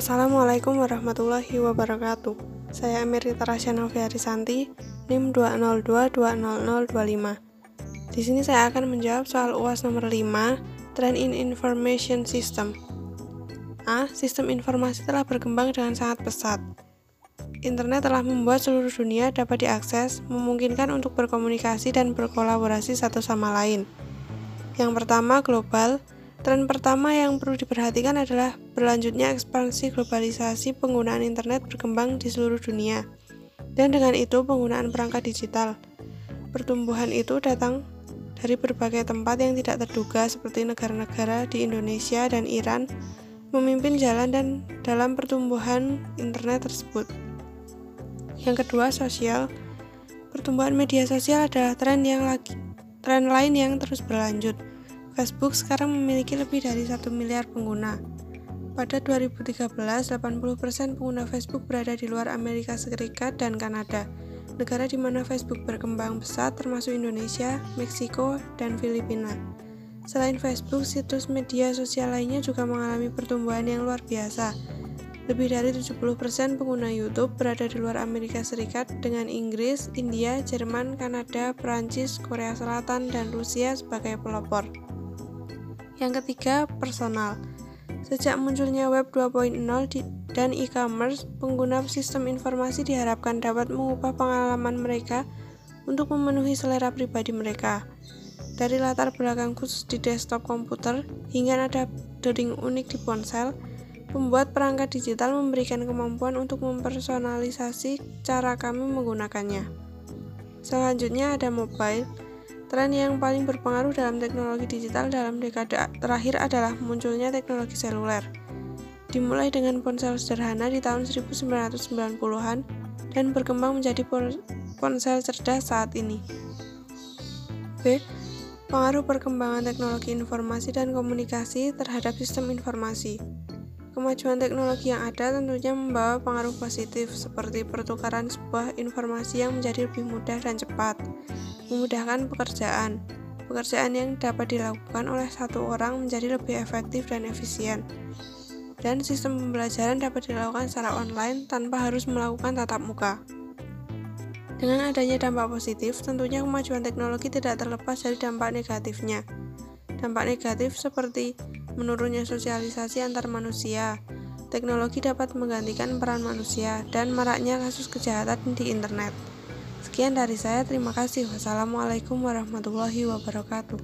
Assalamualaikum warahmatullahi wabarakatuh. Saya Emerita Rasya Noviarisanti, NIM 202200025. Di sini saya akan menjawab soal UAS nomor 5, Trend in Information System. A. Sistem informasi telah berkembang dengan sangat pesat. Internet telah membuat seluruh dunia dapat diakses, memungkinkan untuk berkomunikasi dan berkolaborasi satu sama lain. Yang pertama, global Tren pertama yang perlu diperhatikan adalah berlanjutnya ekspansi globalisasi penggunaan internet berkembang di seluruh dunia. Dan dengan itu penggunaan perangkat digital. Pertumbuhan itu datang dari berbagai tempat yang tidak terduga seperti negara-negara di Indonesia dan Iran memimpin jalan dan dalam pertumbuhan internet tersebut. Yang kedua, sosial. Pertumbuhan media sosial adalah tren yang lagi tren lain yang terus berlanjut Facebook sekarang memiliki lebih dari 1 miliar pengguna. Pada 2013, 80% pengguna Facebook berada di luar Amerika Serikat dan Kanada, negara di mana Facebook berkembang pesat termasuk Indonesia, Meksiko, dan Filipina. Selain Facebook, situs media sosial lainnya juga mengalami pertumbuhan yang luar biasa. Lebih dari 70% pengguna YouTube berada di luar Amerika Serikat dengan Inggris, India, Jerman, Kanada, Prancis, Korea Selatan, dan Rusia sebagai pelopor. Yang ketiga, personal. Sejak munculnya Web 2.0 dan e-commerce, pengguna sistem informasi diharapkan dapat mengubah pengalaman mereka untuk memenuhi selera pribadi mereka. Dari latar belakang khusus di desktop komputer hingga nada dering unik di ponsel, pembuat perangkat digital memberikan kemampuan untuk mempersonalisasi cara kami menggunakannya. Selanjutnya ada mobile Tren yang paling berpengaruh dalam teknologi digital dalam dekade terakhir adalah munculnya teknologi seluler. Dimulai dengan ponsel sederhana di tahun 1990-an dan berkembang menjadi ponsel cerdas saat ini. B. Pengaruh perkembangan teknologi informasi dan komunikasi terhadap sistem informasi. Kemajuan teknologi yang ada tentunya membawa pengaruh positif, seperti pertukaran sebuah informasi yang menjadi lebih mudah dan cepat, memudahkan pekerjaan. Pekerjaan yang dapat dilakukan oleh satu orang menjadi lebih efektif dan efisien. Dan sistem pembelajaran dapat dilakukan secara online tanpa harus melakukan tatap muka. Dengan adanya dampak positif, tentunya kemajuan teknologi tidak terlepas dari dampak negatifnya. Dampak negatif seperti menurunnya sosialisasi antar manusia. Teknologi dapat menggantikan peran manusia dan maraknya kasus kejahatan di internet. Sekian dari saya, terima kasih. Wassalamualaikum warahmatullahi wabarakatuh.